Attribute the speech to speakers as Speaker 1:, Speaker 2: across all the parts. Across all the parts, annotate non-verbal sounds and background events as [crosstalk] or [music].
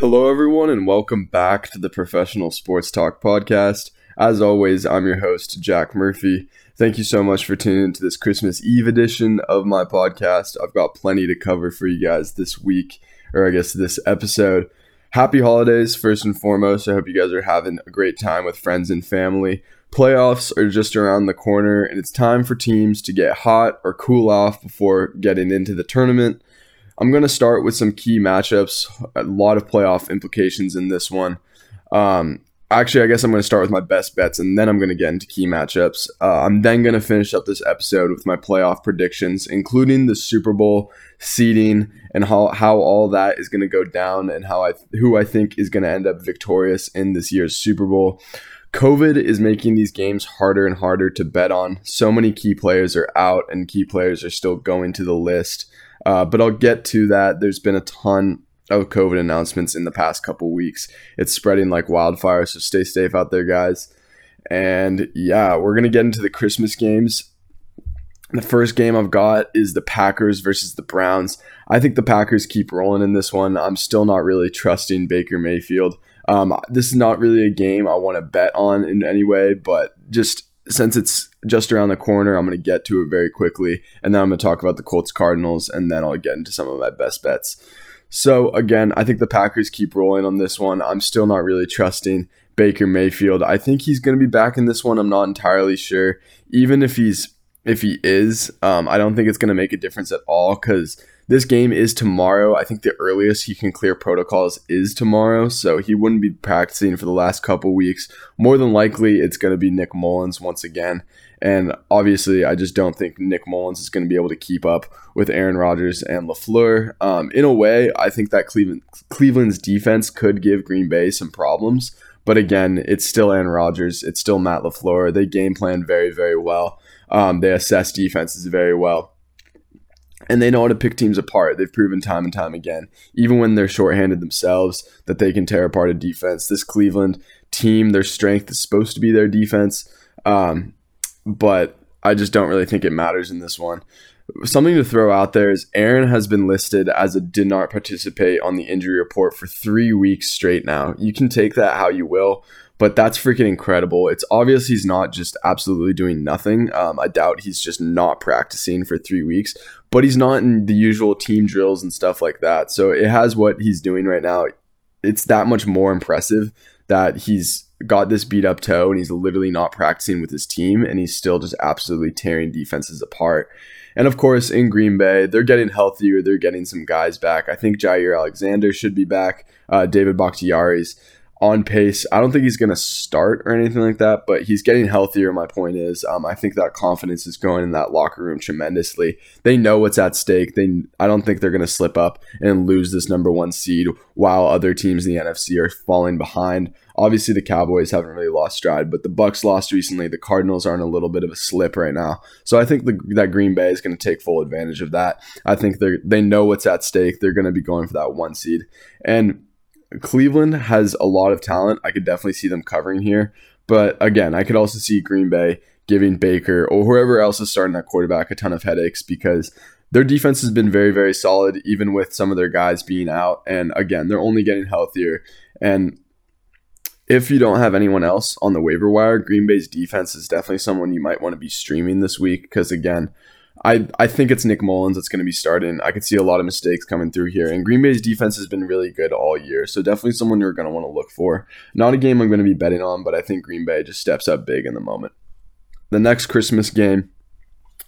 Speaker 1: Hello, everyone, and welcome back to the Professional Sports Talk podcast. As always, I'm your host, Jack Murphy. Thank you so much for tuning into this Christmas Eve edition of my podcast. I've got plenty to cover for you guys this week, or I guess this episode. Happy holidays, first and foremost. I hope you guys are having a great time with friends and family. Playoffs are just around the corner, and it's time for teams to get hot or cool off before getting into the tournament. I'm going to start with some key matchups, a lot of playoff implications in this one. Um, actually, I guess I'm going to start with my best bets and then I'm going to get into key matchups. Uh, I'm then going to finish up this episode with my playoff predictions, including the Super Bowl seeding and how, how all that is going to go down and how I who I think is going to end up victorious in this year's Super Bowl. COVID is making these games harder and harder to bet on. So many key players are out and key players are still going to the list. Uh, but I'll get to that. There's been a ton of COVID announcements in the past couple weeks. It's spreading like wildfire, so stay safe out there, guys. And yeah, we're gonna get into the Christmas games. The first game I've got is the Packers versus the Browns. I think the Packers keep rolling in this one. I'm still not really trusting Baker Mayfield. Um, this is not really a game I want to bet on in any way, but just since it's just around the corner, I'm going to get to it very quickly. And then I'm going to talk about the Colts Cardinals, and then I'll get into some of my best bets. So, again, I think the Packers keep rolling on this one. I'm still not really trusting Baker Mayfield. I think he's going to be back in this one. I'm not entirely sure. Even if he's if he is, um, I don't think it's going to make a difference at all because this game is tomorrow. I think the earliest he can clear protocols is tomorrow, so he wouldn't be practicing for the last couple weeks. More than likely, it's going to be Nick Mullens once again. And obviously, I just don't think Nick Mullens is going to be able to keep up with Aaron Rodgers and LaFleur. Um, in a way, I think that Cleveland Cleveland's defense could give Green Bay some problems. But again, it's still Aaron Rodgers. It's still Matt LaFleur. They game plan very, very well. Um, they assess defenses very well and they know how to pick teams apart. They've proven time and time again, even when they're shorthanded themselves, that they can tear apart a defense. This Cleveland team, their strength is supposed to be their defense, um, but I just don't really think it matters in this one. Something to throw out there is Aaron has been listed as a did not participate on the injury report for three weeks straight now. You can take that how you will but that's freaking incredible. It's obvious he's not just absolutely doing nothing. Um, I doubt he's just not practicing for three weeks, but he's not in the usual team drills and stuff like that. So it has what he's doing right now. It's that much more impressive that he's got this beat up toe and he's literally not practicing with his team and he's still just absolutely tearing defenses apart. And of course, in Green Bay, they're getting healthier. They're getting some guys back. I think Jaire Alexander should be back. Uh, David Bakhtiari's on pace. I don't think he's going to start or anything like that, but he's getting healthier. My point is, um, I think that confidence is going in that locker room tremendously. They know what's at stake. They, I don't think they're going to slip up and lose this number one seed while other teams in the NFC are falling behind. Obviously, the Cowboys haven't really lost stride, but the Bucks lost recently. The Cardinals are in a little bit of a slip right now, so I think the, that Green Bay is going to take full advantage of that. I think they they know what's at stake. They're going to be going for that one seed, and Cleveland has a lot of talent. I could definitely see them covering here. But again, I could also see Green Bay giving Baker or whoever else is starting that quarterback a ton of headaches because their defense has been very, very solid, even with some of their guys being out. And again, they're only getting healthier. And if you don't have anyone else on the waiver wire, Green Bay's defense is definitely someone you might want to be streaming this week because, again, I, I think it's Nick Mullens that's going to be starting. I could see a lot of mistakes coming through here. And Green Bay's defense has been really good all year. So definitely someone you're going to want to look for. Not a game I'm going to be betting on, but I think Green Bay just steps up big in the moment. The next Christmas game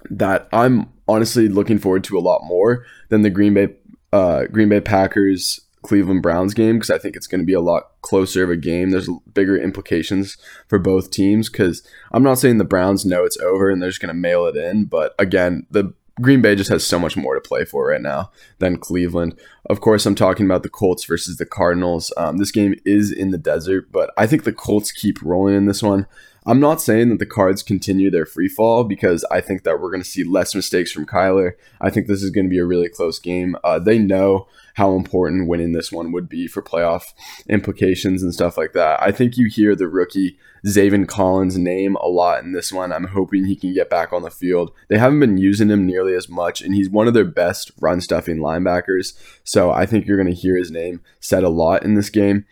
Speaker 1: that I'm honestly looking forward to a lot more than the Green Bay uh, Green Bay Packers Cleveland Browns game because I think it's going to be a lot closer of a game. There's bigger implications for both teams because I'm not saying the Browns know it's over and they're just going to mail it in, but again, the Green Bay just has so much more to play for right now than Cleveland. Of course, I'm talking about the Colts versus the Cardinals. Um, this game is in the desert, but I think the Colts keep rolling in this one. I'm not saying that the Cards continue their free fall because I think that we're going to see less mistakes from Kyler. I think this is going to be a really close game. Uh, they know how important winning this one would be for playoff implications and stuff like that. I think you hear the rookie Zaven Collins' name a lot in this one. I'm hoping he can get back on the field. They haven't been using him nearly as much, and he's one of their best run stuffing linebackers. So I think you're going to hear his name said a lot in this game.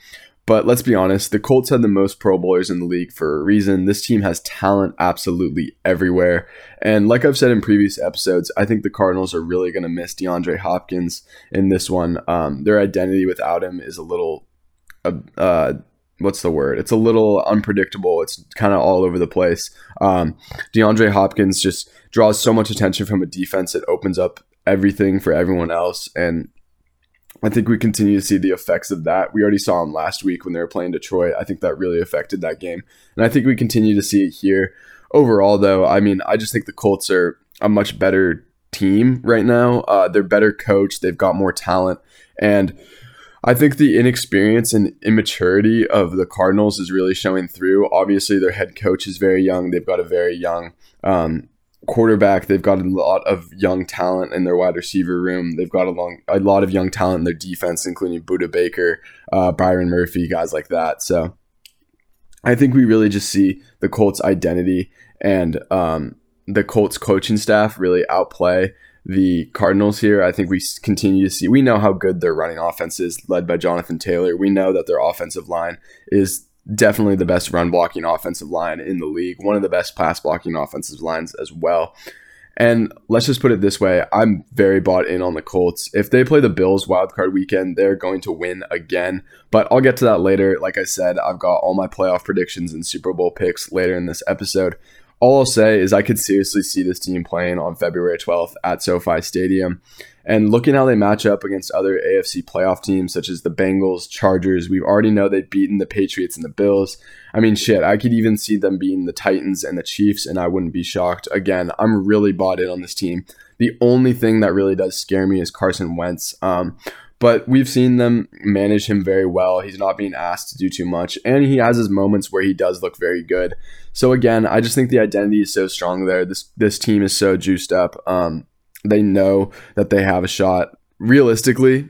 Speaker 1: But let's be honest, the Colts had the most Pro Bowlers in the league for a reason. This team has talent absolutely everywhere. And like I've said in previous episodes, I think the Cardinals are really going to miss DeAndre Hopkins in this one. Um, their identity without him is a little, uh, uh, what's the word? It's a little unpredictable. It's kind of all over the place. Um, DeAndre Hopkins just draws so much attention from a defense. It opens up everything for everyone else. And I think we continue to see the effects of that. We already saw them last week when they were playing Detroit. I think that really affected that game. And I think we continue to see it here. Overall, though, I mean, I just think the Colts are a much better team right now. Uh, they're better coached, they've got more talent. And I think the inexperience and immaturity of the Cardinals is really showing through. Obviously, their head coach is very young. They've got a very young um, quarterback. They've got a lot of young talent in their wide receiver room. They've got a long, a lot of young talent in their defense, including Budda Baker, uh, Byron Murphy, guys like that. So I think we really just see the Colts' identity and um, the Colts coaching staff really outplay the Cardinals here. I think we continue to see. We know how good their running offense is, led by Jonathan Taylor. We know that their offensive line is definitely the best run blocking offensive line in the league, one of the best pass blocking offensive lines as well. And let's just put it this way I'm very bought in on the Colts. If they play the Bills wildcard weekend, they're going to win again. But I'll get to that later. Like I said, I've got all my playoff predictions and Super Bowl picks later in this episode. All I'll say is I could seriously see this team playing on February 12th at SoFi Stadium. And looking how they match up against other AFC playoff teams such as the Bengals, Chargers, we already know they've beaten the Patriots and the Bills. I mean, shit, I could even see them beating the Titans and the Chiefs, and I wouldn't be shocked. Again, I'm really bought in on this team. The only thing that really does scare me is Carson Wentz. Um, but we've seen them manage him very well. He's not being asked to do too much, and he has his moments where he does look very good. So again, I just think the identity is so strong there. This this team is so juiced up. Um, they know that they have a shot. Realistically,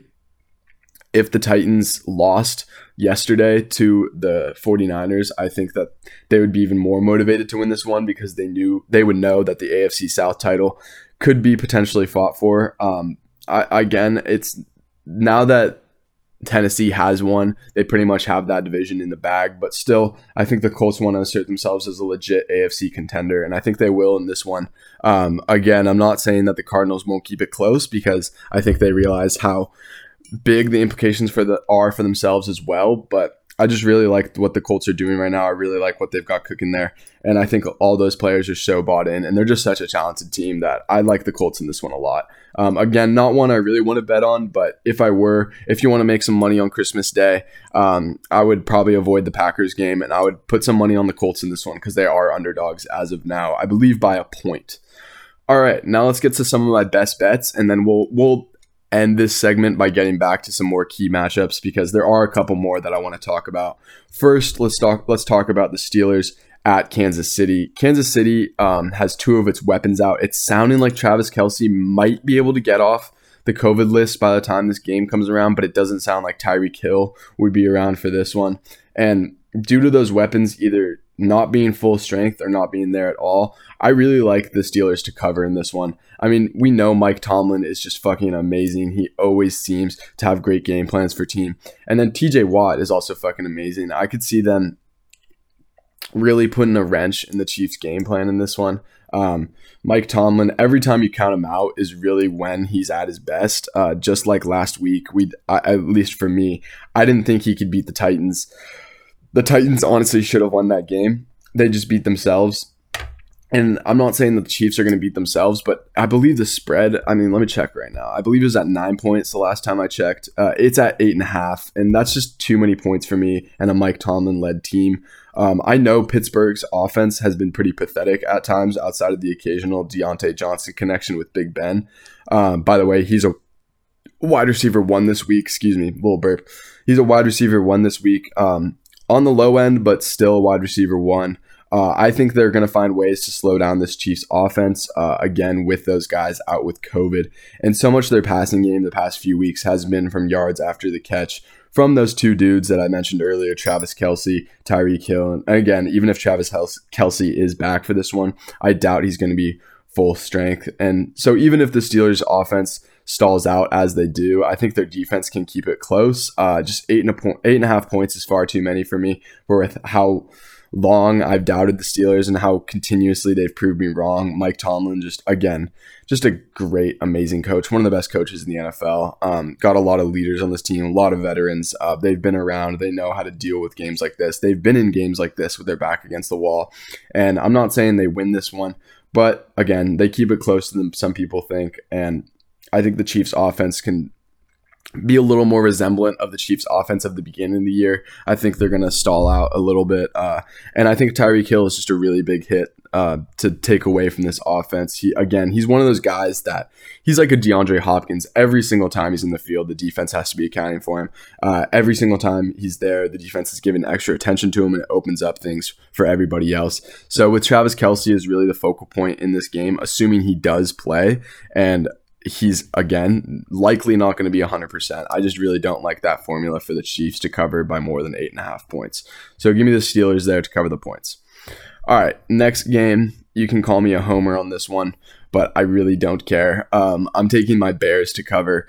Speaker 1: if the Titans lost yesterday to the 49ers, I think that they would be even more motivated to win this one because they knew they would know that the AFC South title could be potentially fought for. Um, I, again, it's now that Tennessee has one. They pretty much have that division in the bag, but still, I think the Colts want to assert themselves as a legit AFC contender, and I think they will in this one. Um, again, I'm not saying that the Cardinals won't keep it close because I think they realize how big the implications for the are for themselves as well. But I just really like what the Colts are doing right now. I really like what they've got cooking there. And I think all those players are so bought in and they're just such a talented team that I like the Colts in this one a lot. Um, again, not one I really want to bet on, but if I were, if you want to make some money on Christmas Day, um, I would probably avoid the Packers game and I would put some money on the Colts in this one because they are underdogs as of now, I believe by a point. All right, now let's get to some of my best bets, and then we'll we'll end this segment by getting back to some more key matchups because there are a couple more that I want to talk about. First, let's talk let's talk about the Steelers at Kansas City. Kansas City um, has two of its weapons out. It's sounding like Travis Kelce might be able to get off the COVID list by the time this game comes around, but it doesn't sound like Tyreek Hill would be around for this one. And due to those weapons either not being full strength or not being there at all, I really like the Steelers to cover in this one. I mean, we know Mike Tomlin is just fucking amazing. He always seems to have great game plans for team. And then TJ Watt is also fucking amazing. I could see them really putting a wrench in the Chiefs' game plan in this one. Um, Mike Tomlin, every time you count him out, is really when he's at his best. Uh, just like last week, we at least for me, I didn't think he could beat the Titans. The Titans honestly should have won that game. They just beat themselves. And I'm not saying that the Chiefs are going to beat themselves, but I believe the spread. I mean, let me check right now. I believe it was at nine points the last time I checked. Uh, it's at eight and a half, and that's just too many points for me and a Mike Tomlin led team. Um, I know Pittsburgh's offense has been pretty pathetic at times outside of the occasional Diontae Johnson connection with Big Ben. Um, by the way, he's a wide receiver one this week. Excuse me, little burp. He's a wide receiver one this week. Um, on the low end, but still wide receiver one. Uh, I think they're going to find ways to slow down this Chiefs offense uh, again with those guys out with COVID. And so much of their passing game the past few weeks has been from yards after the catch from those two dudes that I mentioned earlier, Travis Kelce, Tyreek Hill. And again, even if Travis Kelce is back for this one, I doubt he's going to be full strength. And so even if the Steelers offense stalls out as they do, I think their defense can keep it close. Uh, just eight and a point, eight and a half points is far too many for me. For with how long I've doubted the Steelers and how continuously they've proved me wrong. Mike Tomlin, just again, just a great, amazing coach, one of the best coaches in the NFL. Um, got a lot of leaders on this team, a lot of veterans. Uh, they've been around, they know how to deal with games like this. They've been in games like this with their back against the wall. And I'm not saying they win this one, but again, they keep it closer than some people think. And I think the Chiefs' offense can be a little more resemblant of the Chiefs' offense of the beginning of the year. I think they're going to stall out a little bit, uh, and I think Tyreek Hill is just a really big hit uh, to take away from this offense. He again, he's one of those guys that he's like a DeAndre Hopkins. Every single time he's in the field, the defense has to be accounting for him. Uh, every single time he's there, the defense is giving extra attention to him, and it opens up things for everybody else. So with Travis Kelce is really the focal point in this game, assuming he does play, and he's again likely not going to be 100%. I just really don't like that formula for the Chiefs to cover by more than eight and a half points. So give me the Steelers there to cover the points. All right, next game. You can call me a homer on this one, but I really don't care. Um, I'm taking my Bears to cover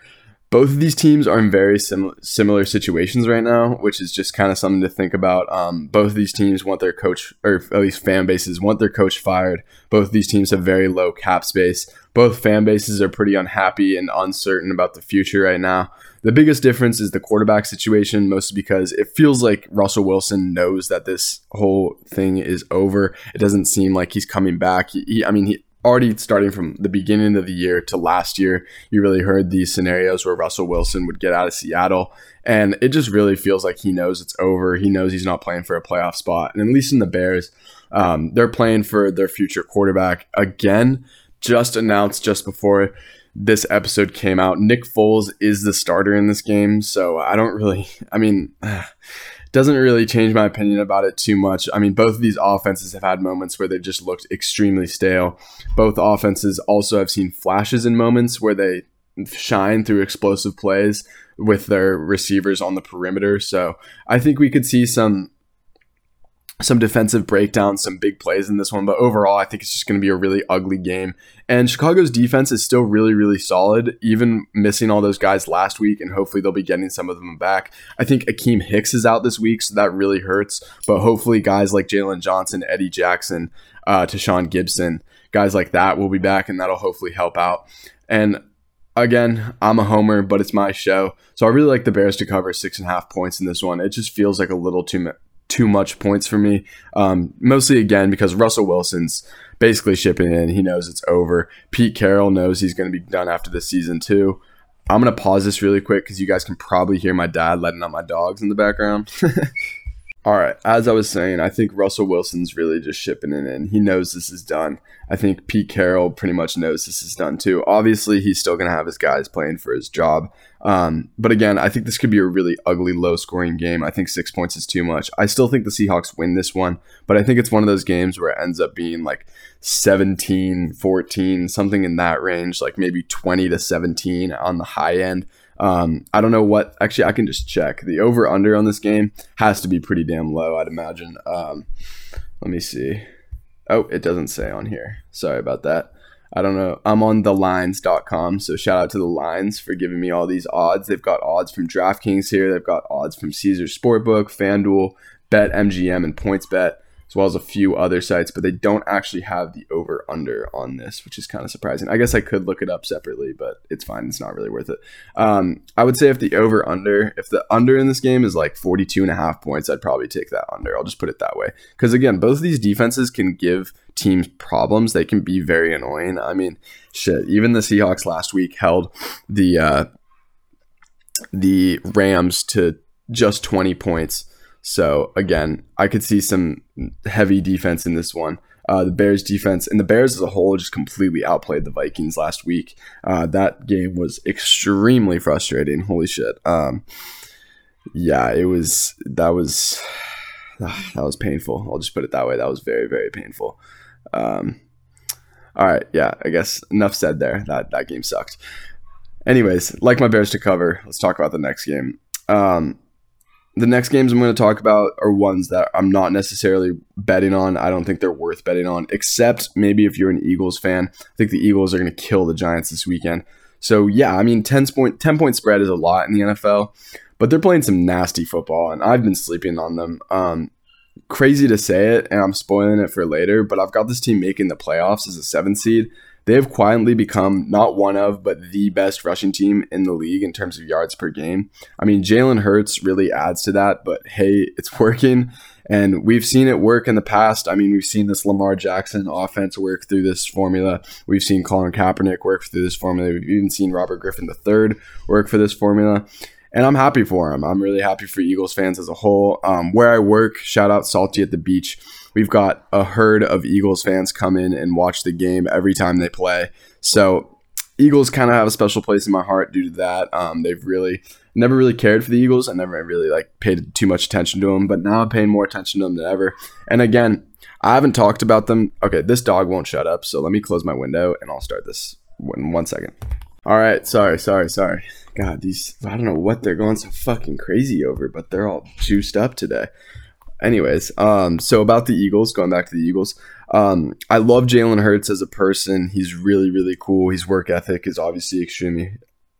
Speaker 1: both of these teams are in very sim- similar situations right now, which is just kind of something to think about. Um, both of these teams want their coach, or at least fan bases, want their coach fired. Both of these teams have very low cap space. Both fan bases are pretty unhappy and uncertain about the future right now. The biggest difference is the quarterback situation, mostly because it feels like Russell Wilson knows that this whole thing is over. It doesn't seem like he's coming back. He, he, I mean, he, already starting from the beginning of the year to last year, you really heard these scenarios where Russell Wilson would get out of Seattle. And it just really feels like he knows it's over. He knows he's not playing for a playoff spot. And at least in the Bears, um, they're playing for their future quarterback again. Just announced just before this episode came out, Nick Foles is the starter in this game. So I don't really, I mean, [sighs] doesn't really change my opinion about it too much. I mean, both of these offenses have had moments where they've just looked extremely stale. Both offenses also have seen flashes in moments where they shine through explosive plays with their receivers on the perimeter. So I think we could see some some defensive breakdowns, some big plays in this one, but overall, I think it's just going to be a really ugly game. And Chicago's defense is still really, really solid, even missing all those guys last week, and hopefully they'll be getting some of them back. I think Akiem Hicks is out this week, so that really hurts, but hopefully guys like Jaylon Johnson, Eddie Jackson, uh, Tashaun Gipson, guys like that will be back, and that'll hopefully help out. And again, I'm a homer, but it's my show. So I really like the Bears to cover six and a half points in this one. It just feels like a little too too much points for me. Um, mostly again because Russell Wilson's basically shipping in. He knows it's over. Pete Carroll knows he's going to be done after this season too. I'm going to pause this really quick because you guys can probably hear my dad letting out my dogs in the background. [laughs] All right, as I was saying, I think Russell Wilson's really just shipping it in. He knows this is done. I think Pete Carroll pretty much knows this is done too. Obviously, he's still going to have his guys playing for his job. Um, but again, I think this could be a really ugly, low scoring game. I think six points is too much. I still think the Seahawks win this one, but I think it's one of those games where it ends up being like 17, 14, something in that range, like maybe 20 to 17 on the high end. Um, I don't know what. Actually, I can just check. The over under on this game has to be pretty damn low, I'd imagine. Um, let me see. Oh, it doesn't say on here. Sorry about that. I don't know. I'm on thelines.com, so shout out to the lines for giving me all these odds. They've got odds from DraftKings here. They've got odds from Caesar Sportbook, FanDuel, BetMGM, and PointsBet as well as a few other sites, but they don't actually have the over under on this, which is kind of surprising. I guess I could look it up separately, but it's fine. It's not really worth it. Um, I would say if the over under, if the under in this game is like 42 and a half points, I'd probably take that under. I'll just put it that way. Because again, both of these defenses can give teams problems. They can be very annoying. I mean, shit, even the Seahawks last week held the, uh, the Rams to just 20 points so again, I could see some heavy defense in this one. Uh, the Bears defense and the Bears as a whole just completely outplayed the Vikings last week. Uh, that game was extremely frustrating. Holy shit. Um, yeah, it was. That was [sighs] that was painful. I'll just put it that way. That was very, very painful. Um, all right, yeah, I guess enough said there. That that game sucked. Anyways, like my Bears to cover, let's talk about the next game. Um, the next games I'm going to talk about are ones that I'm not necessarily betting on. I don't think they're worth betting on, except maybe if you're an Eagles fan. I think the Eagles are going to kill the Giants this weekend. So yeah, I mean, 10 point 10 point spread is a lot in the NFL, but they're playing some nasty football, and I've been sleeping on them. Um, crazy to say it, and I'm spoiling it for later, but I've got this team making the playoffs as a seven seed. They have quietly become not one of, but the best rushing team in the league in terms of yards per game. I mean, Jalen Hurts really adds to that, but hey, it's [laughs] working. And we've seen it work in the past. I mean, we've seen this Lamar Jackson offense work through this formula. We've seen Colin Kaepernick work through this formula. We've even seen Robert Griffin III work for this formula and I'm happy for him. I'm really happy for Eagles fans as a whole. Um, where I work, shout out Salty at the Beach. We've got a herd of Eagles fans come in and watch the game every time they play. So Eagles kind of have a special place in my heart due to that. Um, they've really never really cared for the Eagles. I never really like paid too much attention to them, but now I'm paying more attention to them than ever. And again, I haven't talked about them. Okay, this dog won't shut up, so let me close my window and I'll start this in one second. All right, sorry, sorry, sorry. God, these I don't know what they're going so fucking crazy over, but they're all juiced up today. Anyways, um, so about the Eagles, going back to the Eagles, um, I love Jalen Hurts as a person. He's really, really cool. His work ethic is obviously extremely,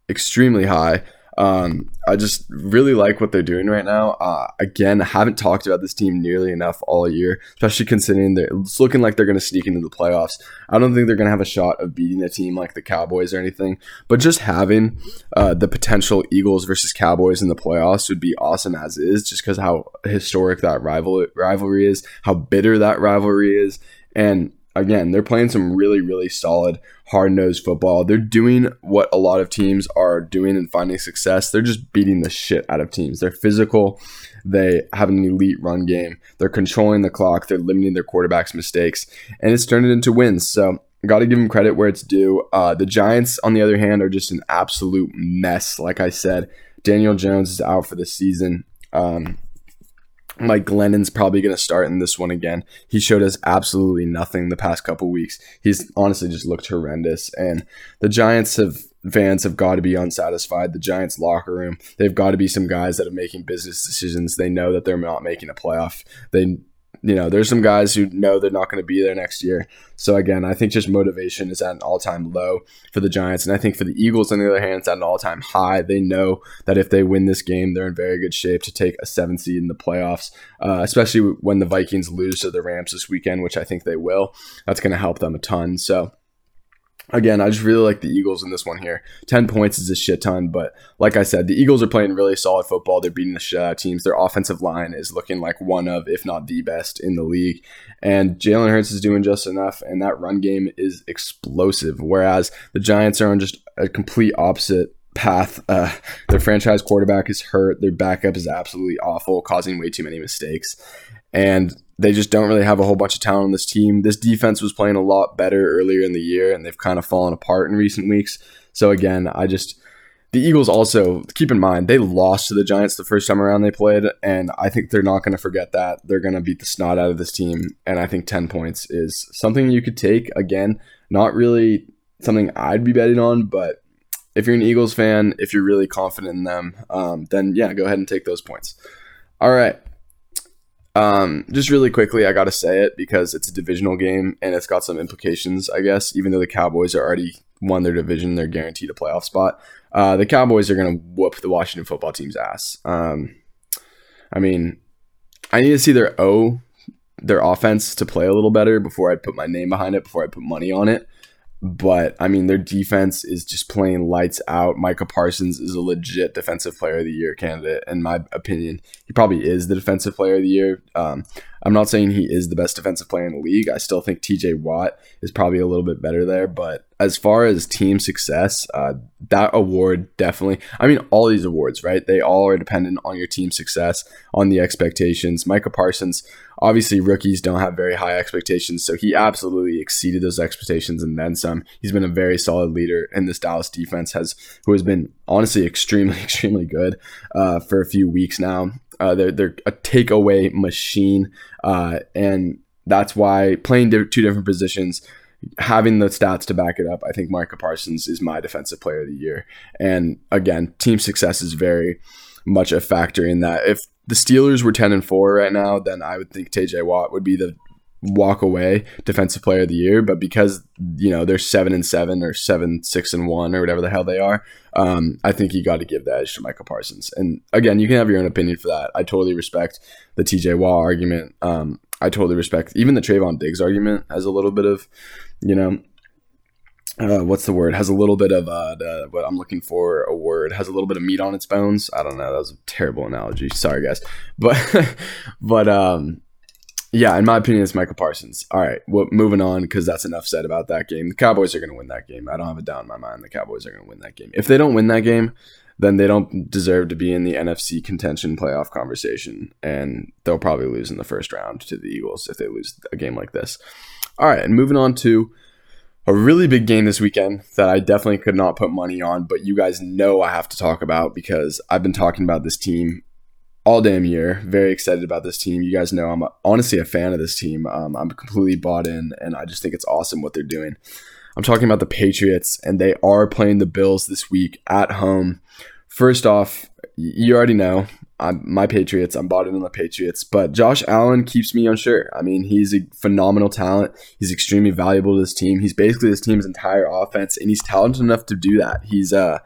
Speaker 1: extremely high. Um, I just really like what they're doing right now. Uh, again, I haven't talked about this team nearly enough all year, especially considering they're it's looking like they're going to sneak into the playoffs. I don't think they're going to have a shot of beating a team like the Cowboys or anything, but just having uh, the potential Eagles versus Cowboys in the playoffs would be awesome as is, just because how historic that rival rivalry is, how bitter that rivalry is, and again, they're playing some really, really solid, hard nosed football. They're doing what a lot of teams are doing and finding success. They're just beating the shit out of teams. They're physical. They have an elite run game. They're controlling the clock. They're limiting their quarterback's mistakes. And it's turned it into wins. So, got to give them credit where it's due. Uh, the Giants, on the other hand, are just an absolute mess. Like I said, Daniel Jones is out for the season. Um, Mike Glennon's probably going to start in this one again. He showed us absolutely nothing the past couple weeks. He's honestly just looked horrendous. And the Giants have fans have got to be unsatisfied. The Giants locker room, they've got to be some guys that are making business decisions. They know that they're not making a playoff. They you know, there's some guys who know they're not going to be there next year. So again, I think just motivation is at an all-time low for the Giants, and I think for the Eagles, on the other hand, it's at an all-time high. They know that if they win this game, they're in very good shape to take a seven seed in the playoffs, uh, especially when the Vikings lose to the Rams this weekend, which I think they will. That's going to help them a ton. So Again, I just really like the Eagles in this one here. 10 points is a shit ton, but like I said, the Eagles are playing really solid football. They're beating the shit out of teams. Their offensive line is looking like one of, if not the best in the league. And Jalen Hurts is doing just enough, and that run game is explosive. Whereas the Giants are on just a complete opposite path. Uh, their franchise quarterback is hurt. Their backup is absolutely awful, causing way too many mistakes. And they just don't really have a whole bunch of talent on this team. This defense was playing a lot better earlier in the year, and they've kind of fallen apart in recent weeks. So again, I just the Eagles also keep in mind they lost to the Giants the first time around they played, and I think they're not going to forget that. They're going to beat the snot out of this team, and I think ten points is something you could take. Again, not really something I'd be betting on, but if you're an Eagles fan, if you're really confident in them, um, then yeah, go ahead and take those points. All right. Um, just really quickly, I got to say it because it's a divisional game and it's got some implications, I guess. Even though the Cowboys are already won their division, they're guaranteed a playoff spot. Uh, the Cowboys are going to whoop the Washington football team's ass. Um, I mean, I need to see their O, their offense to play a little better before I put my name behind it, before I put money on it. But I mean, their defense is just playing lights out. Micah Parsons is a legit defensive player of the year candidate, in my opinion. He probably is the defensive player of the year. Um, I'm not saying he is the best defensive player in the league. I still think TJ Watt is probably a little bit better there. But as far as team success, uh, that award definitely, I mean, all these awards, right? They all are dependent on your team success, on the expectations. Micah Parsons, Obviously, rookies don't have very high expectations, so he absolutely exceeded those expectations and then some. He's been a very solid leader, and this Dallas defense has, who has been honestly extremely, [laughs] extremely good uh, for a few weeks now. Uh, they're they're a takeaway machine, uh, and that's why playing two different positions, having the stats to back it up, I think Micah Parsons is my defensive player of the year. And again, team success is very much a factor in that. If the Steelers were ten and four right now, then I would think T.J. Watt would be the walk away defensive player of the year but because you know they're seven and seven or seven six and one or whatever the hell they are um, i think you got to give the edge to michael parsons. And again you can have your own opinion for that. I totally respect the tj watt argument. Um, i totally respect even the Trevon diggs argument has a little bit of you know uh, what's the word? Has a little bit of uh, the, what i'm looking for a word has a little bit of meat on its bones. I don't know. That was a terrible analogy. Sorry guys. But [laughs] but um yeah, in my opinion, it's Michael Parsons. All right, well, moving on because that's enough said about that game. The Cowboys are going to win that game. I don't have a doubt in my mind. The Cowboys are going to win that game. If they don't win that game, then they don't deserve to be in the NFC contention playoff conversation, and they'll probably lose in the first round to the Eagles if they lose a game like this. All right, and moving on to a really big game this weekend that I definitely could not put money on, but you guys know I have to talk about because I've been talking about this team all damn year. Very excited about this team. You guys know I'm honestly a fan of this team. Um, I'm completely bought in, and I just think it's awesome what they're doing. I'm talking about the Patriots, and they are playing the Bills this week at home. First off, you already know I'm my Patriots. I'm bought in on the Patriots, but Josh Allen keeps me unsure. I mean, he's a phenomenal talent. He's extremely valuable to this team. He's basically this team's entire offense, and he's talented enough to do that. He's uh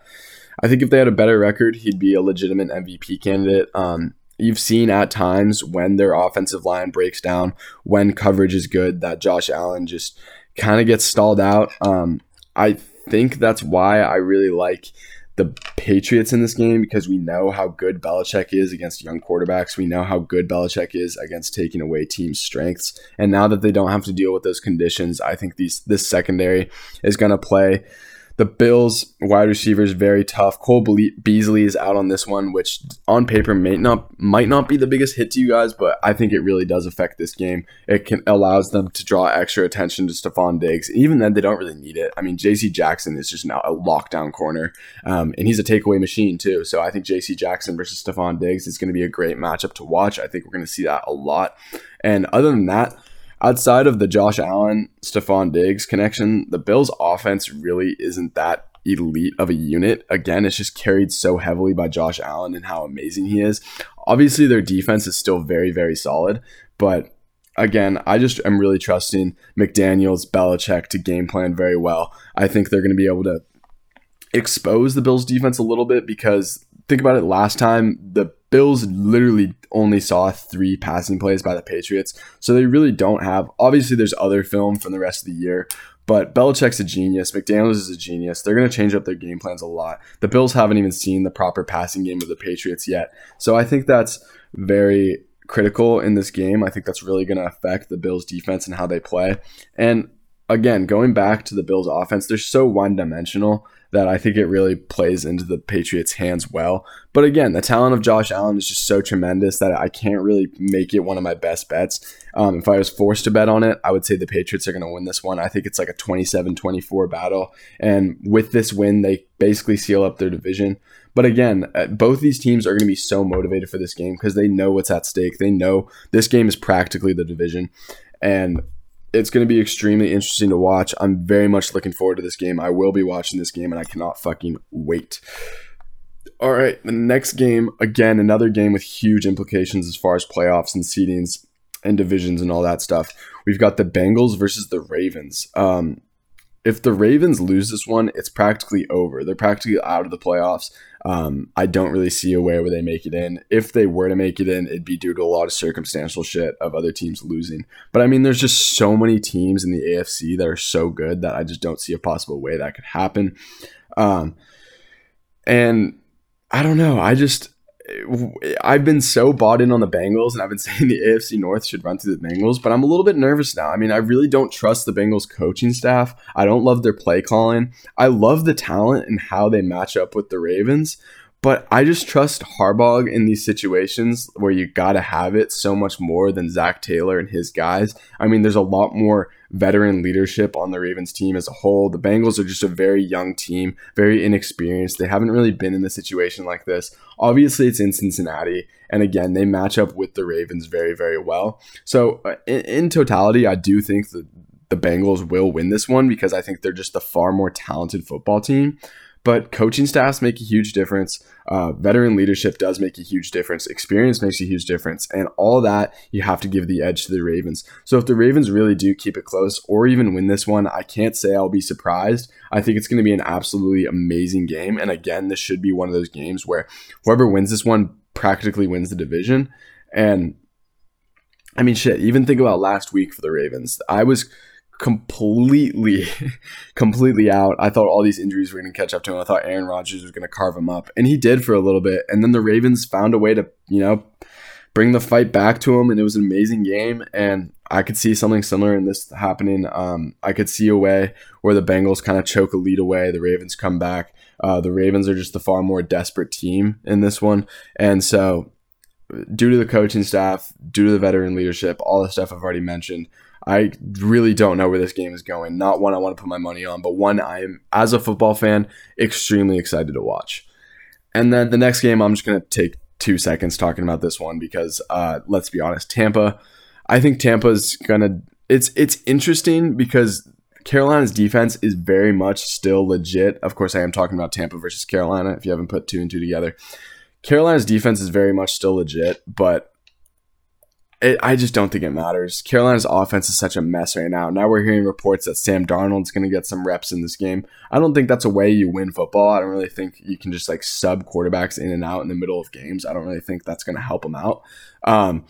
Speaker 1: I think if they had a better record, he'd be a legitimate MVP candidate. Um, you've seen at times when their offensive line breaks down, when coverage is good, that Josh Allen just kind of gets stalled out. Um, I think that's why I really like the Patriots in this game because we know how good Belichick is against young quarterbacks. We know how good Belichick is against taking away team strengths. And now that they don't have to deal with those conditions, I think these this secondary is going to play the Bills wide receivers very tough. Cole Beasley is out on this one, which on paper may not might not be the biggest hit to you guys, but I think it really does affect this game. It can allows them to draw extra attention to Stefon Diggs. Even then, they don't really need it. I mean, J.C. Jackson is just now a lockdown corner, um, and he's a takeaway machine too. So I think J.C. Jackson versus Stefon Diggs is going to be a great matchup to watch. I think we're going to see that a lot. And other than that outside of the Josh Allen, Stefon Diggs connection, the Bills' offense really isn't that elite of a unit. Again, it's just carried so heavily by Josh Allen and how amazing he is. Obviously, their defense is still very, very solid, but again, I just am really trusting McDaniels, Belichick to game plan very well. I think they're going to be able to expose the Bills defense a little bit because think about it last time the Bills literally only saw three passing plays by the Patriots. So they really don't have, obviously, there's other film from the rest of the year, but Belichick's a genius. McDaniels is a genius. They're going to change up their game plans a lot. The Bills haven't even seen the proper passing game of the Patriots yet. So I think that's very critical in this game. I think that's really going to affect the Bills' defense and how they play. And again, going back to the Bills' offense, they're so one dimensional that I think it really plays into the Patriots' hands well. But again, the talent of Josh Allen is just so tremendous that I can't really make it one of my best bets. Um, if I was forced to bet on it, I would say the Patriots are going to win this one. I think it's like a 27 24 battle. And with this win, they basically seal up their division. But again, uh, both these teams are going to be so motivated for this game because they know what's at stake. They know this game is practically the division. And it's going to be extremely interesting to watch. I'm very much looking forward to this game. I will be watching this game and I cannot fucking wait. All right, the next game, again, another game with huge implications as far as playoffs and seedings and divisions and all that stuff. We've got the Bengals versus the Ravens. Um, if the Ravens lose this one, it's practically over. They're practically out of the playoffs. Um, I don't really see a way where they make it in. If they were to make it in, it'd be due to a lot of circumstantial shit of other teams losing. But I mean, there's just so many teams in the AFC that are so good that I just don't see a possible way that could happen. Um, and I don't know. I just I've been so bought in on the Bengals, and I've been [laughs] saying the AFC North should run through the Bengals, but I'm a little bit nervous now. I mean, I really don't trust the Bengals coaching staff. I don't love their play calling. I love the talent and how they match up with the Ravens, But I just trust Harbaugh in these situations where you got to have it so much more than Zac Taylor and his guys. I mean, there's a lot more veteran leadership on the Ravens team as a whole. The Bengals are just a very young team, very inexperienced. They haven't really been in a situation like this. Obviously, it's in Cincinnati. And again, they match up with the Ravens very, very well. So, uh, in, in totality, I do think that the Bengals will win this one because I think they're just a far more talented football team. But coaching staffs make a huge difference. Uh, veteran leadership does make a huge difference. Experience makes a huge difference. And all that, you have to give the edge to the Ravens. So if the Ravens really do keep it close or even win this one, I can't say I'll be surprised. I think it's going to be an absolutely amazing game. And again, this should be one of those games where whoever wins this one practically wins the division. And I mean, shit, even think about last week for the Ravens. I was completely, [laughs] completely out. I thought all these injuries were going to catch up to him. I thought Aaron Rodgers was going to carve him up, and he did for a little bit. And then the Ravens found a way to, you know, bring the fight back to him, and it was an amazing game. And I could see something similar in this happening. Um, I could see a way where the Bengals kind of choke a lead away, the Ravens come back. Uh, the Ravens are just a far more desperate team in this one, and so due to the coaching staff, due to the veteran leadership, all the stuff I've already mentioned, I really don't know where this game is going. Not one I want to put my money on, but one I am, as a football fan, extremely excited to watch. And then the next game, I'm just going to take two seconds talking about this one because uh, let's be honest, Tampa. I think Tampa's gonna. It's it's interesting because Carolina's defense is very much still legit. Of course, I am talking about Tampa versus Carolina. If you haven't put two and two together, Carolina's defense is very much still legit, but it, I just don't think it matters. Carolina's offense is such a mess right now. Now we're hearing reports that Sam Darnold's going to get some reps in this game. I don't think that's a way you win football. I don't really think you can just like sub quarterbacks in and out in the middle of games. I don't really think that's going to help them out. Um,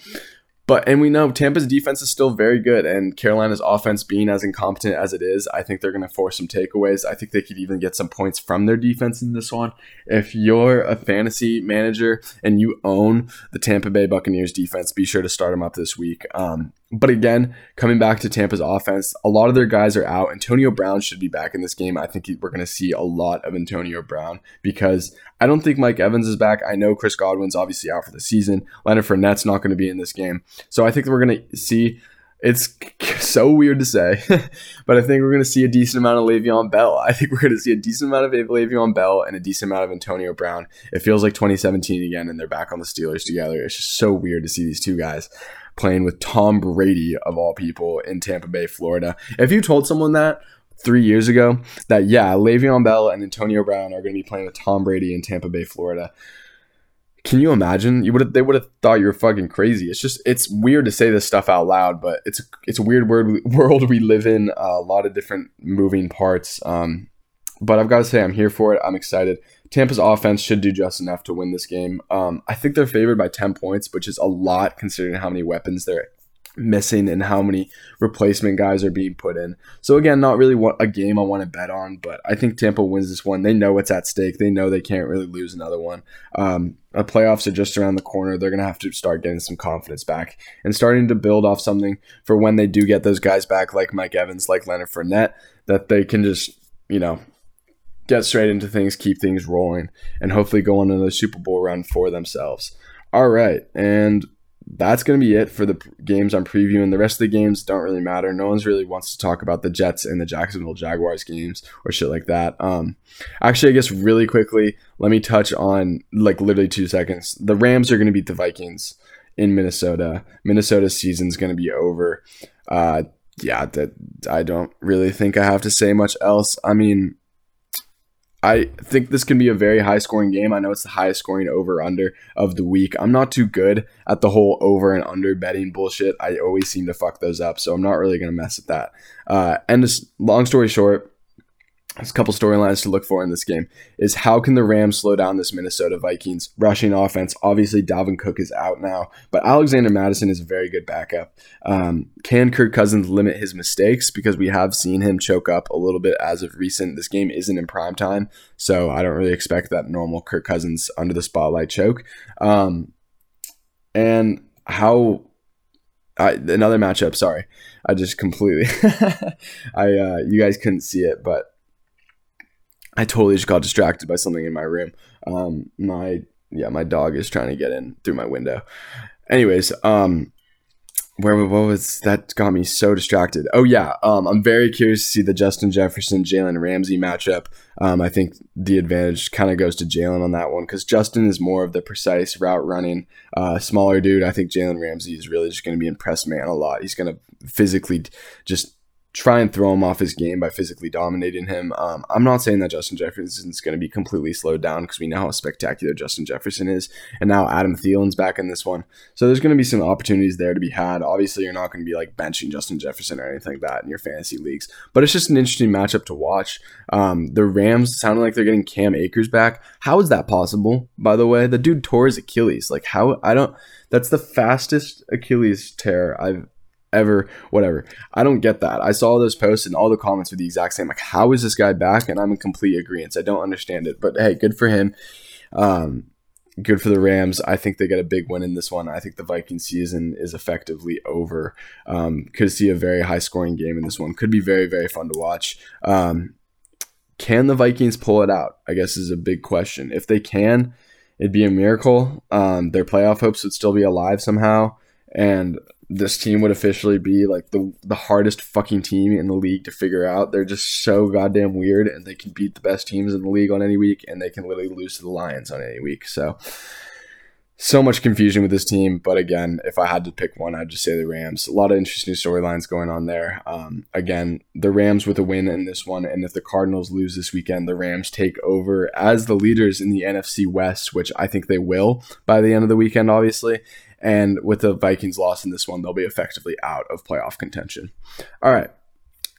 Speaker 1: but and we know Tampa's defense is still very good, and Carolina's offense being as incompetent as it is, I think they're going to force some takeaways. I think they could even get some points from their defense in this one. If you're a fantasy manager and you own the Tampa Bay Buccaneers defense, be sure to start them up this week. Um, but again, coming back to Tampa's offense, a lot of their guys are out. Antonio Brown should be back in this game. I think we're going to see a lot of Antonio Brown because I don't think Mike Evans is back. I know Chris Godwin's obviously out for the season. Leonard Fournette's not going to be in this game. So I think we're going to see. It's [laughs] so weird to say, [laughs] but I think we're going to see a decent amount of Le'Veon Bell. I think we're going to see a decent amount of Le'Veon Bell and a decent amount of Antonio Brown. It feels like 2017 again, and they're back on the Steelers together. It's just so weird to see these two guys playing with Tom Brady of all people in Tampa Bay, Florida. If you told someone that three years ago, that yeah, Le'Veon Bell and Antonio Brown are going to be playing with Tom Brady in Tampa Bay, Florida. Can you imagine? You would they would have thought you were fucking crazy. It's just it's weird to say this stuff out loud, but it's it's a weird word, [laughs] world we live in. Uh, a lot of different moving parts. Um, but I've got to say I'm here for it. I'm excited. Tampa's offense should do just enough to win this game. Um, I think they're favored by 10 points, which is a lot considering how many weapons they're missing and how many replacement guys are being put in. So again, not really a game I want to bet on, but I think Tampa wins this one. They know what's at stake. They know they can't really lose another one. Um, the playoffs are just around the corner. They're going to have to start getting some confidence back and starting to build off something for when they do get those guys back, like Mike Evans, like Leonard Fournette, that they can just, you know, get straight into things, keep things rolling, and hopefully go on another Super Bowl run for themselves. All right, and that's going to be it for the games I'm previewing. The rest of the games don't really matter. No one's really wants to talk about the Jets and the Jacksonville Jaguars games or shit like that. Um, actually, I guess really quickly, let me touch on like literally two seconds. The Rams are going to beat the Vikings in Minnesota. Minnesota's season's going to be over. Uh, yeah, that I don't really think I have to say much else. I mean, I think this can be a very high scoring game. I know it's the highest scoring over under of the week. I'm not too good at the whole over and under betting bullshit. I always seem to fuck those up, so I'm not really going to mess with that. Uh, and just long story short, there's a couple storylines to look for in this game is how can the Rams slow down this Minnesota Vikings rushing offense? Obviously, Dalvin Cook is out now, but Alexander Mattison is a very good backup. Um, can Kirk Cousins limit his mistakes? Because we have seen him choke up a little bit as of recent. This game isn't in prime time, so I don't really expect that normal Kirk Cousins under the spotlight choke. Um, and how I, another matchup. Sorry, I just completely. [laughs] I uh, you guys couldn't see it, but I totally just got distracted by something in my room. Um, my yeah, my dog is trying to get in through my window. Anyways, um, where what was that got me so distracted? Oh yeah, um, I'm very curious to see the Justin Jefferson Jalen Ramsey matchup. Um, I think the advantage kind of goes to Jalen on that one because Justin is more of the precise route running, uh, smaller dude. I think Jalen Ramsey is really just going to be impressed man a lot. He's going to physically just try and throw him off his game by physically dominating him. Um, I'm not saying that Justin Jefferson is going to be completely slowed down because we know how spectacular Justin Jefferson is, and now Adam Thielen's back in this one, so there's going to be some opportunities there to be had. Obviously, you're not going to be like benching Justin Jefferson or anything like that in your fantasy leagues, but it's just an interesting matchup to watch. Um, the Rams sounded like they're getting Cam Akers back. How is that possible? By the way, the dude tore his Achilles. Like how I don't. That's the fastest Achilles tear I've ever, whatever. I don't get that. I saw those posts and all the comments were the exact same. Like, how is this guy back? And I'm in complete agreement. I don't understand it. But hey, good for him. Um, good for the Rams. I think they get a big win in this one. I think the Viking season is effectively over. Um, could see a very high scoring game in this one. Could be very, very fun to watch. Um, can the Vikings pull it out? I guess is a big question. If they can, it'd be a miracle. Um, their playoff hopes would still be alive somehow. And this team would officially be like the the hardest fucking team in the league to figure out. They're just so goddamn weird, and they can beat the best teams in the league on any week, and they can literally lose to the Lions on any week. So, so much confusion with this team. But again, if I had to pick one, I'd just say the Rams. A lot of interesting storylines going on there. Um, again, the Rams with a win in this one, and if the Cardinals lose this weekend, the Rams take over as the leaders in the NFC West, which I think they will by the end of the weekend, obviously. And with the Vikings loss in this one, they'll be effectively out of playoff contention. All right.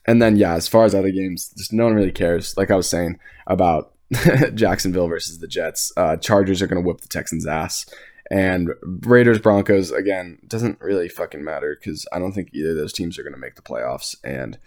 Speaker 1: And then, yeah, as far as other games, just no one really cares. Like I was saying about [laughs] Jacksonville versus the Jets, uh, Chargers are going to whip the Texans' ass. And Raiders Broncos, again, doesn't really fucking matter because I don't think either of those teams are going to make the playoffs. And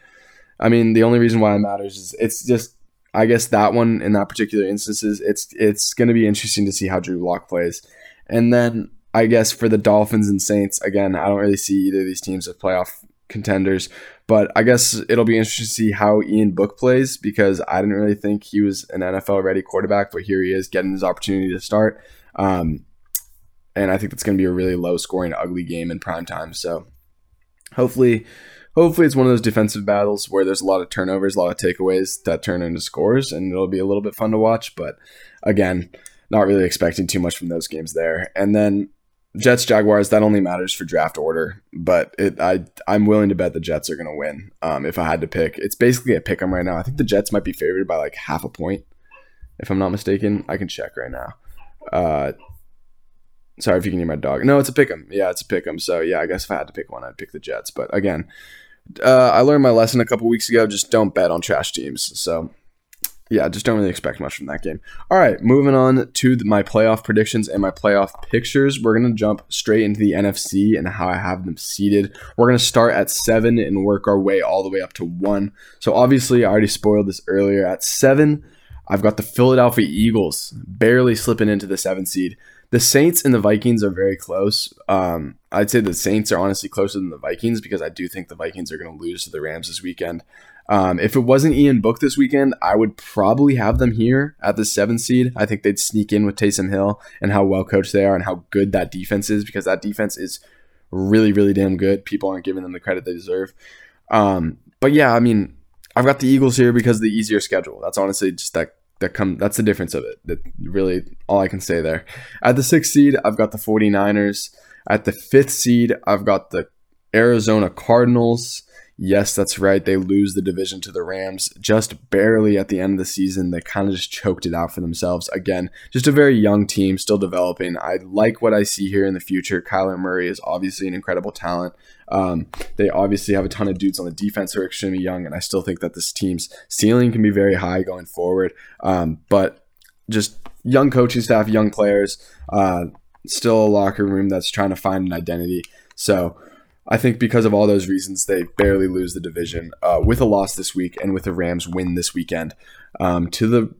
Speaker 1: I mean, the only reason why it matters is it's just, I guess that one in that particular instances, it's it's going to be interesting to see how Drew Lock plays. And then I guess for the Dolphins and Saints, again, I don't really see either of these teams as playoff contenders. But I guess it'll be interesting to see how Ian Book plays because I didn't really think he was an NFL ready quarterback, but here he is getting his opportunity to start. Um, and I think that's going to be a really low scoring, ugly game in prime time. So hopefully, hopefully it's one of those defensive battles where there's a lot of turnovers, a lot of takeaways that turn into scores, and it'll be a little bit fun to watch. But again, not really expecting too much from those games there. And then Jets Jaguars that only matters for draft order, but it I I'm willing to bet the Jets are going to win. Um, if I had to pick, it's basically a pick 'em right now. I think the Jets might be favored by like half a point, if I'm not mistaken. I can check right now. Uh, sorry if you can hear my dog. No, it's a pick 'em. Yeah, it's a pick 'em. So yeah, I guess if I had to pick one, I'd pick the Jets. But again, uh, I learned my lesson a couple weeks ago. Just don't bet on trash teams. So yeah, just don't really expect much from that game. All right, moving on to the, my playoff predictions and my playoff pictures. We're going to jump straight into the NFC and how I have them seeded. We're going to start at seven and work our way all the way up to one. So, obviously, I already spoiled this earlier. At seven, I've got the Philadelphia Eagles barely slipping into the seven seed. The Saints and the Vikings are very close. Um, I'd say the Saints are honestly closer than the Vikings because I do think the Vikings are going to lose to the Rams this weekend. Um, if it wasn't Ian Book this weekend, I would probably have them here at the seventh seed. I think they'd sneak in with Taysom Hill and how well coached they are and how good that defense is because that defense is really, really damn good. People aren't giving them the credit they deserve. Um, but yeah, I mean, I've got the Eagles here because of the easier schedule. That's honestly just that that come that's the difference of it. That really all I can say there. At the sixth seed, I've got the 49ers. At the fifth seed, I've got the Arizona Cardinals. Yes, that's right. They lose the division to the Rams just barely at the end of the season. They kind of just choked it out for themselves. Again, just a very young team, still developing. I like what I see here in the future. Kyler Murray is obviously an incredible talent. Um, they obviously have a ton of dudes on the defense who are extremely young, and I still think that this team's ceiling can be very high going forward. Um, but just young coaching staff, young players, uh, still a locker room that's trying to find an identity. So, I think because of all those reasons, they barely lose the division uh, with a loss this week and with the Rams win this weekend um, to the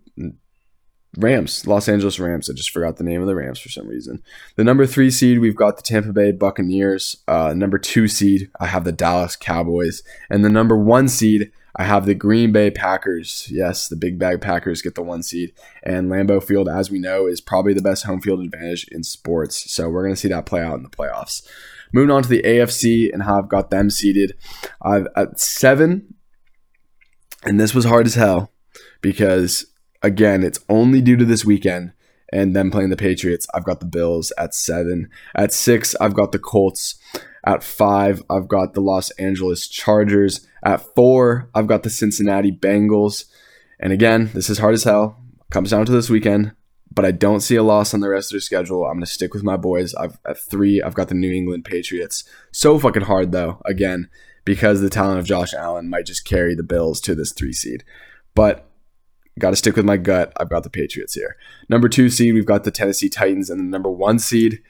Speaker 1: Rams, Los Angeles Rams. I just forgot the name of the Rams for some reason. The number three seed, we've got the Tampa Bay Buccaneers. Uh, number two seed, I have the Dallas Cowboys. And the number one seed, I have the Green Bay Packers. Yes, the big bag Packers get the one seed. And Lambeau Field, as we know, is probably the best home field advantage in sports. So we're going to see that play out in the playoffs. Moving on to the AFC and how I've got them seeded. I've at seven, and this was hard as hell because, again, it's only due to this weekend and them playing the Patriots. I've got the Bills at seven. At six, I've got the Colts. At five, I've got the Los Angeles Chargers. At four, I've got the Cincinnati Bengals. And again, this is hard as hell. Comes down to this weekend, but I don't see a loss on the rest of their schedule. I'm going to stick with my boys. I've at three, I've got the New England Patriots. So fucking hard though, again, because the talent of Josh Allen might just carry the Bills to this three seed. But got to stick with my gut. I've got the Patriots here. Number two seed, we've got the Tennessee Titans, and the number one seed,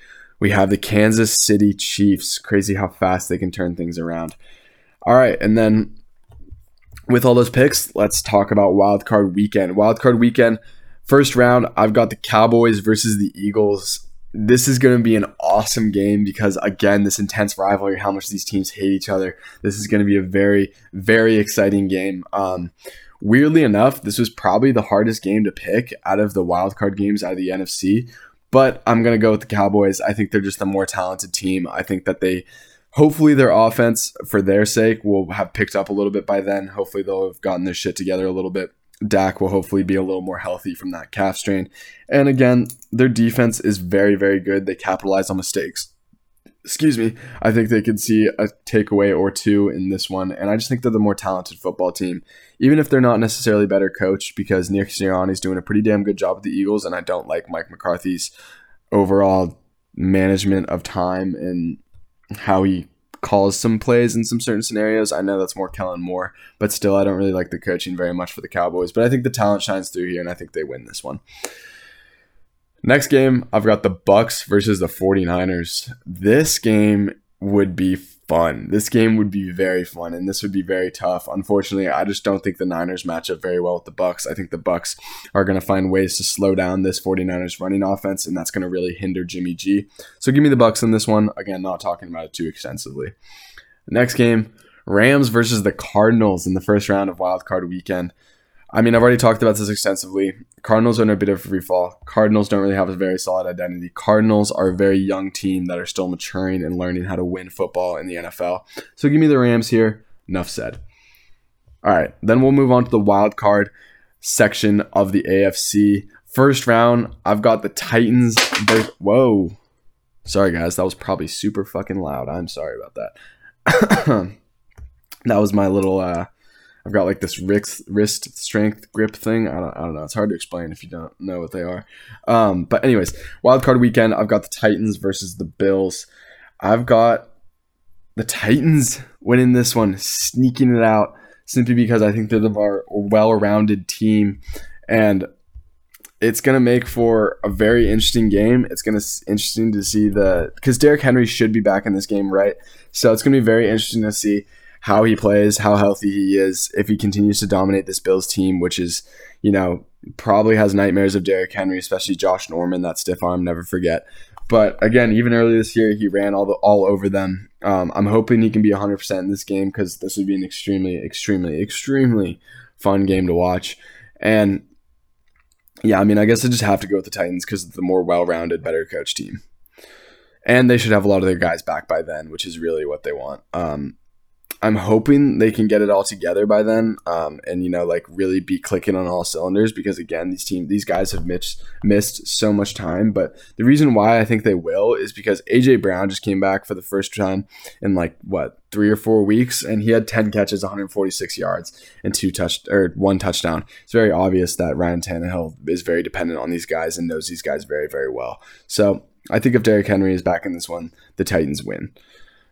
Speaker 1: we have the Kansas City Chiefs. Crazy how fast they can turn things around. All right, and then with all those picks, let's talk about Wild Card Weekend. Wild Card Weekend, first round, I've got the Cowboys versus the Eagles. This is going to be an awesome game because, again, this intense rivalry, how much these teams hate each other. This is going to be a very, very exciting game. Um, weirdly enough, this was probably the hardest game to pick out of the wild card games out of the NFC. But I'm going to go with the Cowboys. I think they're just a more talented team. I think that they, hopefully, their offense, for their sake, will have picked up a little bit by then. Hopefully, they'll have gotten their shit together a little bit. Dak will hopefully be a little more healthy from that calf strain. And again, their defense is very, very good. They capitalize on mistakes. Excuse me. I think they could see a takeaway or two in this one. And I just think they're the more talented football team, even if they're not necessarily better coached, because Nick is doing a pretty damn good job with the Eagles. And I don't like Mike McCarthy's overall management of time and how he calls some plays in some certain scenarios. I know that's more Kellen Moore, but still, I don't really like the coaching very much for the Cowboys. But I think the talent shines through here, and I think they win this one. Next game, I've got the Bucks versus the 49ers. This game would be fun. This game would be very fun and this would be very tough. Unfortunately, I just don't think the Niners match up very well with the Bucks. I think the Bucks are going to find ways to slow down this 49ers running offense and that's going to really hinder Jimmy G. So give me the Bucks in this one. Again, not talking about it too extensively. Next game, Rams versus the Cardinals in the first round of Wild Card Weekend. I mean, I've already talked about this extensively. Cardinals are in a bit of free fall. Cardinals don't really have a very solid identity. Cardinals are a very young team that are still maturing and learning how to win football in the NFL. So give me the Rams here. Enough said. All right, then we'll move on to the wild card section of the AFC. First round, I've got the Titans. Whoa. Sorry, guys. That was probably super fucking loud. I'm sorry about that. [coughs] that was my little uh, I've got like this wrist, wrist strength grip thing. I don't, I don't know. It's hard to explain if you don't know what they are. Um, but anyways, wild card weekend. I've got the Titans versus the Bills. I've got the Titans winning this one, sneaking it out simply because I think they're the more well-rounded team, and it's gonna make for a very interesting game. It's gonna be interesting to see the because Derrick Henry should be back in this game, right? So it's gonna be very interesting to see how he plays, how healthy he is, if he continues to dominate this Bills team, which is, you know, probably has nightmares of Derrick Henry, especially Josh Norman, that stiff arm, never forget. But again, even earlier this year, he ran all the, all over them. Um, I'm hoping he can be 100% in this game because this would be an extremely, extremely, extremely fun game to watch. And yeah, I mean, I guess I just have to go with the Titans because the more well-rounded, better coach team, and they should have a lot of their guys back by then, which is really what they want. Um, I'm hoping they can get it all together by then, um, and you know, like really be clicking on all cylinders. Because again, these team, these guys have missed missed so much time. But the reason why I think they will is because AJ Brown just came back for the first time in like what three or four weeks, and he had 10 catches, 146 yards, and two touch or one touchdown. It's very obvious that Ryan Tannehill is very dependent on these guys and knows these guys very, very well. So I think if Derrick Henry is back in this one, the Titans win.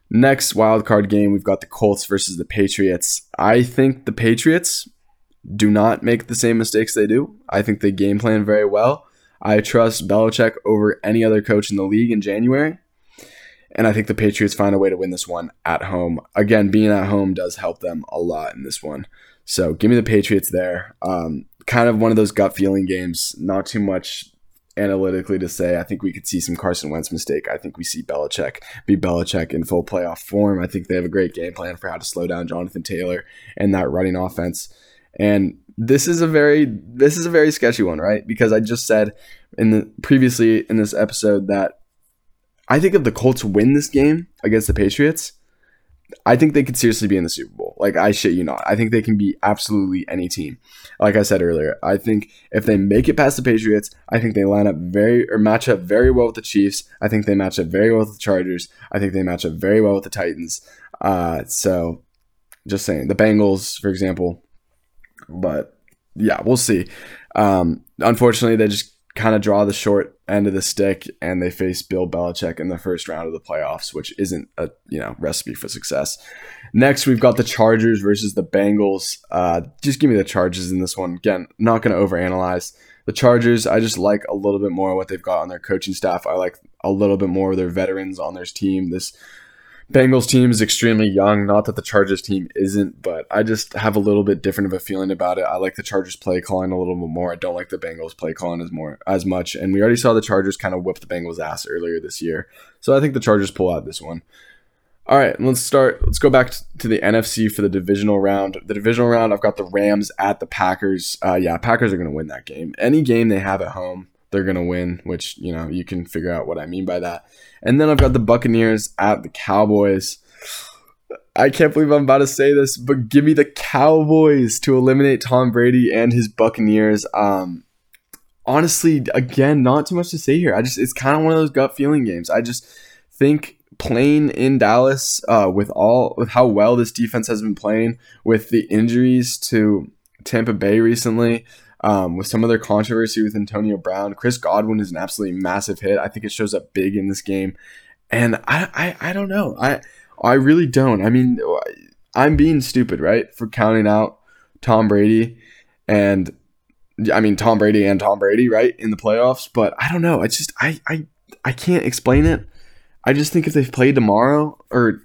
Speaker 1: Next wild card game, we've got the Colts versus the Patriots. I think the Patriots do not make the same mistakes they do. I think they game plan very well. I trust Belichick over any other coach in the league in January. And I think the Patriots find a way to win this one at home. Again, being at home does help them a lot in this one. So give me the Patriots there. Um, kind of one of those gut feeling games. Not too much analytically to say I think we could see some Carson Wentz mistake. I think we see Belichick be Belichick in full playoff form. I think they have a great game plan for how to slow down Jonathan Taylor and that running offense. And this is a very this is a very sketchy one, right? Because I just said in the previously in this episode that I think if the Colts win this game against the Patriots, I think they could seriously be in the Super Bowl. Like I shit you not. I think they can be absolutely any team. Like I said earlier, I think if they make it past the Patriots, I think they line up very or match up very well with the Chiefs. I think they match up very well with the Chargers. I think they match up very well with the Titans. Uh, so just saying the Bengals, for example. But yeah, we'll see. Um, unfortunately, they just kind of draw the short end of the stick and they face Bill Belichick in the first round of the playoffs, which isn't a you know recipe for success. Next, we've got the Chargers versus the Bengals. Uh, just give me the Chargers in this one. Again, not going to overanalyze the Chargers. I just like a little bit more what they've got on their coaching staff. I like a little bit more of their veterans on their team. This Bengals team is extremely young. Not that the Chargers team isn't, but I just have a little bit different of a feeling about it. I like the Chargers play calling a little bit more. I don't like the Bengals play calling as more as much. And we already saw the Chargers kind of whip the Bengals ass earlier this year. So I think the Chargers pull out this one. All right, let's start. Let's go back to the NFC for the divisional round. The divisional round, I've got the Rams at the Packers. Uh, yeah, Packers are going to win that game. Any game they have at home, they're going to win, which, you know, you can figure out what I mean by that. And then I've got the Buccaneers at the Cowboys. I can't believe I'm about to say this, but give me the Cowboys to eliminate Tom Brady and his Buccaneers. Um, honestly, again, not too much to say here. I just it's kind of one of those gut feeling games. I just think playing in Dallas uh, with all with how well this defense has been playing, with the injuries to Tampa Bay recently, um, with some of their controversy with Antonio Brown. Chris Godwin is an absolutely massive hit. I think it shows up big in this game, and I I, I don't know. I I really don't. I mean, I'm being stupid, right, for counting out Tom Brady, and I mean Tom Brady and Tom Brady, right, in the playoffs. But I don't know. I just I I I can't explain it. I just think if they play tomorrow or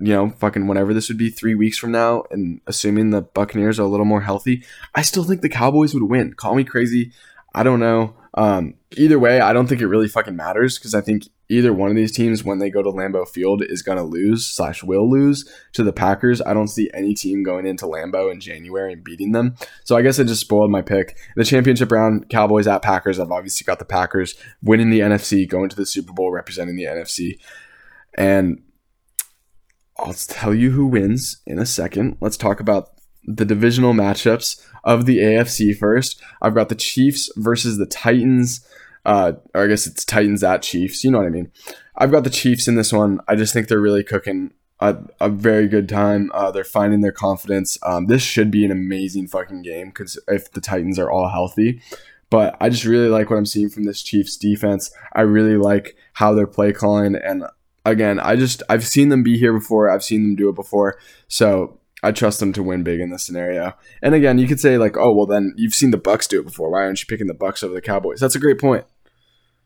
Speaker 1: you know, fucking whenever this would be three weeks from now, and assuming the Buccaneers are a little more healthy, I still think the Cowboys would win. Call me crazy. I don't know. Um, either way, I don't think it really fucking matters because I think either one of these teams, when they go to Lambeau Field, is going to lose slash will lose to the Packers. I don't see any team going into Lambeau in January and beating them. So I guess I just spoiled my pick. The championship round, Cowboys at Packers. I've obviously got the Packers winning the NFC, going to the Super Bowl, representing the NFC. And I'll tell you who wins in a second. Let's talk about the divisional matchups of the AFC first. I've got the Chiefs versus the Titans. Uh, or I guess it's Titans at Chiefs. You know what I mean. I've got the Chiefs in this one. I just think they're really cooking a, a very good time. Uh, they're finding their confidence. Um, this should be an amazing fucking game because if the Titans are all healthy. But I just really like what I'm seeing from this Chiefs defense. I really like how they're play calling, and again, I just I've seen them be here before. I've seen them do it before. So I trust them to win big in this scenario. And again, you could say like, oh well, then you've seen the Bucks do it before. Why aren't you picking the Bucks over the Cowboys? That's a great point.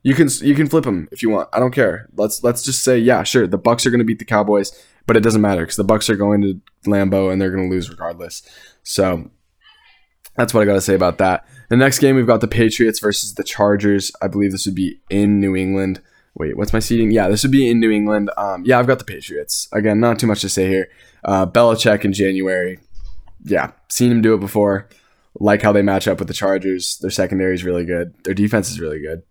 Speaker 1: You can you can flip them if you want. I don't care. Let's let's just say yeah, sure. The Bucks are going to beat the Cowboys, but it doesn't matter because the Bucks are going to Lambeau and they're going to lose regardless. So that's what I got to say about that. The next game we've got the Patriots versus the Chargers. I believe this would be in New England. Wait, what's my seating? Yeah, this would be in New England. Um, yeah, I've got the Patriots. Again, not too much to say here. Uh, Belichick in January. Yeah, seen him do it before. Like how they match up with the Chargers. Their secondary is really good. Their defense is really good.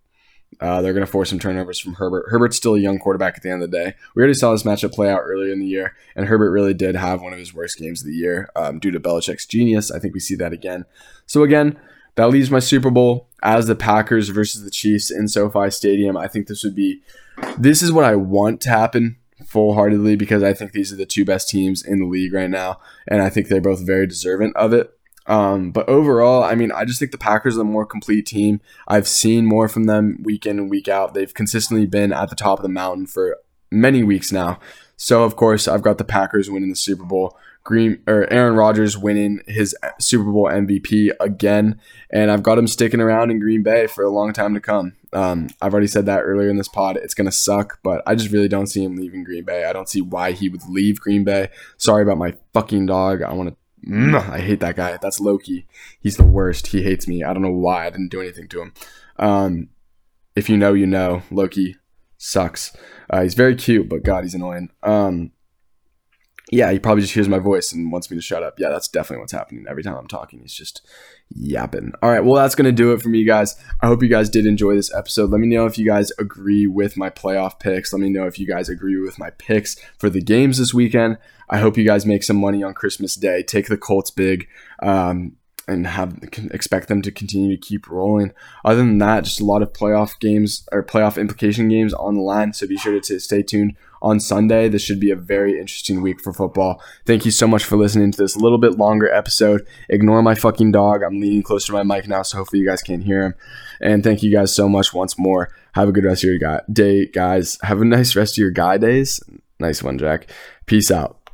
Speaker 1: Uh, they're going to force some turnovers from Herbert. Herbert's still a young quarterback at the end of the day. We already saw this matchup play out earlier in the year, and Herbert really did have one of his worst games of the year um, due to Belichick's genius. I think we see that again. So, again, that leaves my Super Bowl as the Packers versus the Chiefs in SoFi Stadium. I think this would be this is what I want to happen full heartedly because I think these are the two best teams in the league right now, and I think they're both very deserving of it. Um, but overall, I mean, I just think the Packers are the more complete team. I've seen more from them week in and week out. They've consistently been at the top of the mountain for many weeks now. So of course, I've got the Packers winning the Super Bowl. Green or Aaron Rodgers winning his Super Bowl MVP again, and I've got him sticking around in Green Bay for a long time to come. Um, I've already said that earlier in this pod. It's gonna suck, but I just really don't see him leaving Green Bay. I don't see why he would leave Green Bay. Sorry about my fucking dog. I want to. I hate that guy. That's Loki. He's the worst. He hates me. I don't know why. I didn't do anything to him. Um, if you know, you know. Loki sucks. Uh, he's very cute, but God, he's annoying. Um, yeah, he probably just hears my voice and wants me to shut up. Yeah, that's definitely what's happening every time I'm talking. He's just yapping. All right, well, that's going to do it for me, guys. I hope you guys did enjoy this episode. Let me know if you guys agree with my playoff picks. Let me know if you guys agree with my picks for the games this weekend. I hope you guys make some money on Christmas Day. Take the Colts big. Um, and have expect them to continue to keep rolling. Other than that, just a lot of playoff games or playoff implication games on the line. So be sure to t- stay tuned on Sunday. This should be a very interesting week for football. Thank you so much for listening to this little bit longer episode. Ignore my fucking dog. I'm leaning closer to my mic now, so hopefully you guys can't hear him. And thank you guys so much once more. Have a good rest of your day, guys. Have a nice rest of your guy days. Nice one, Jack. Peace out.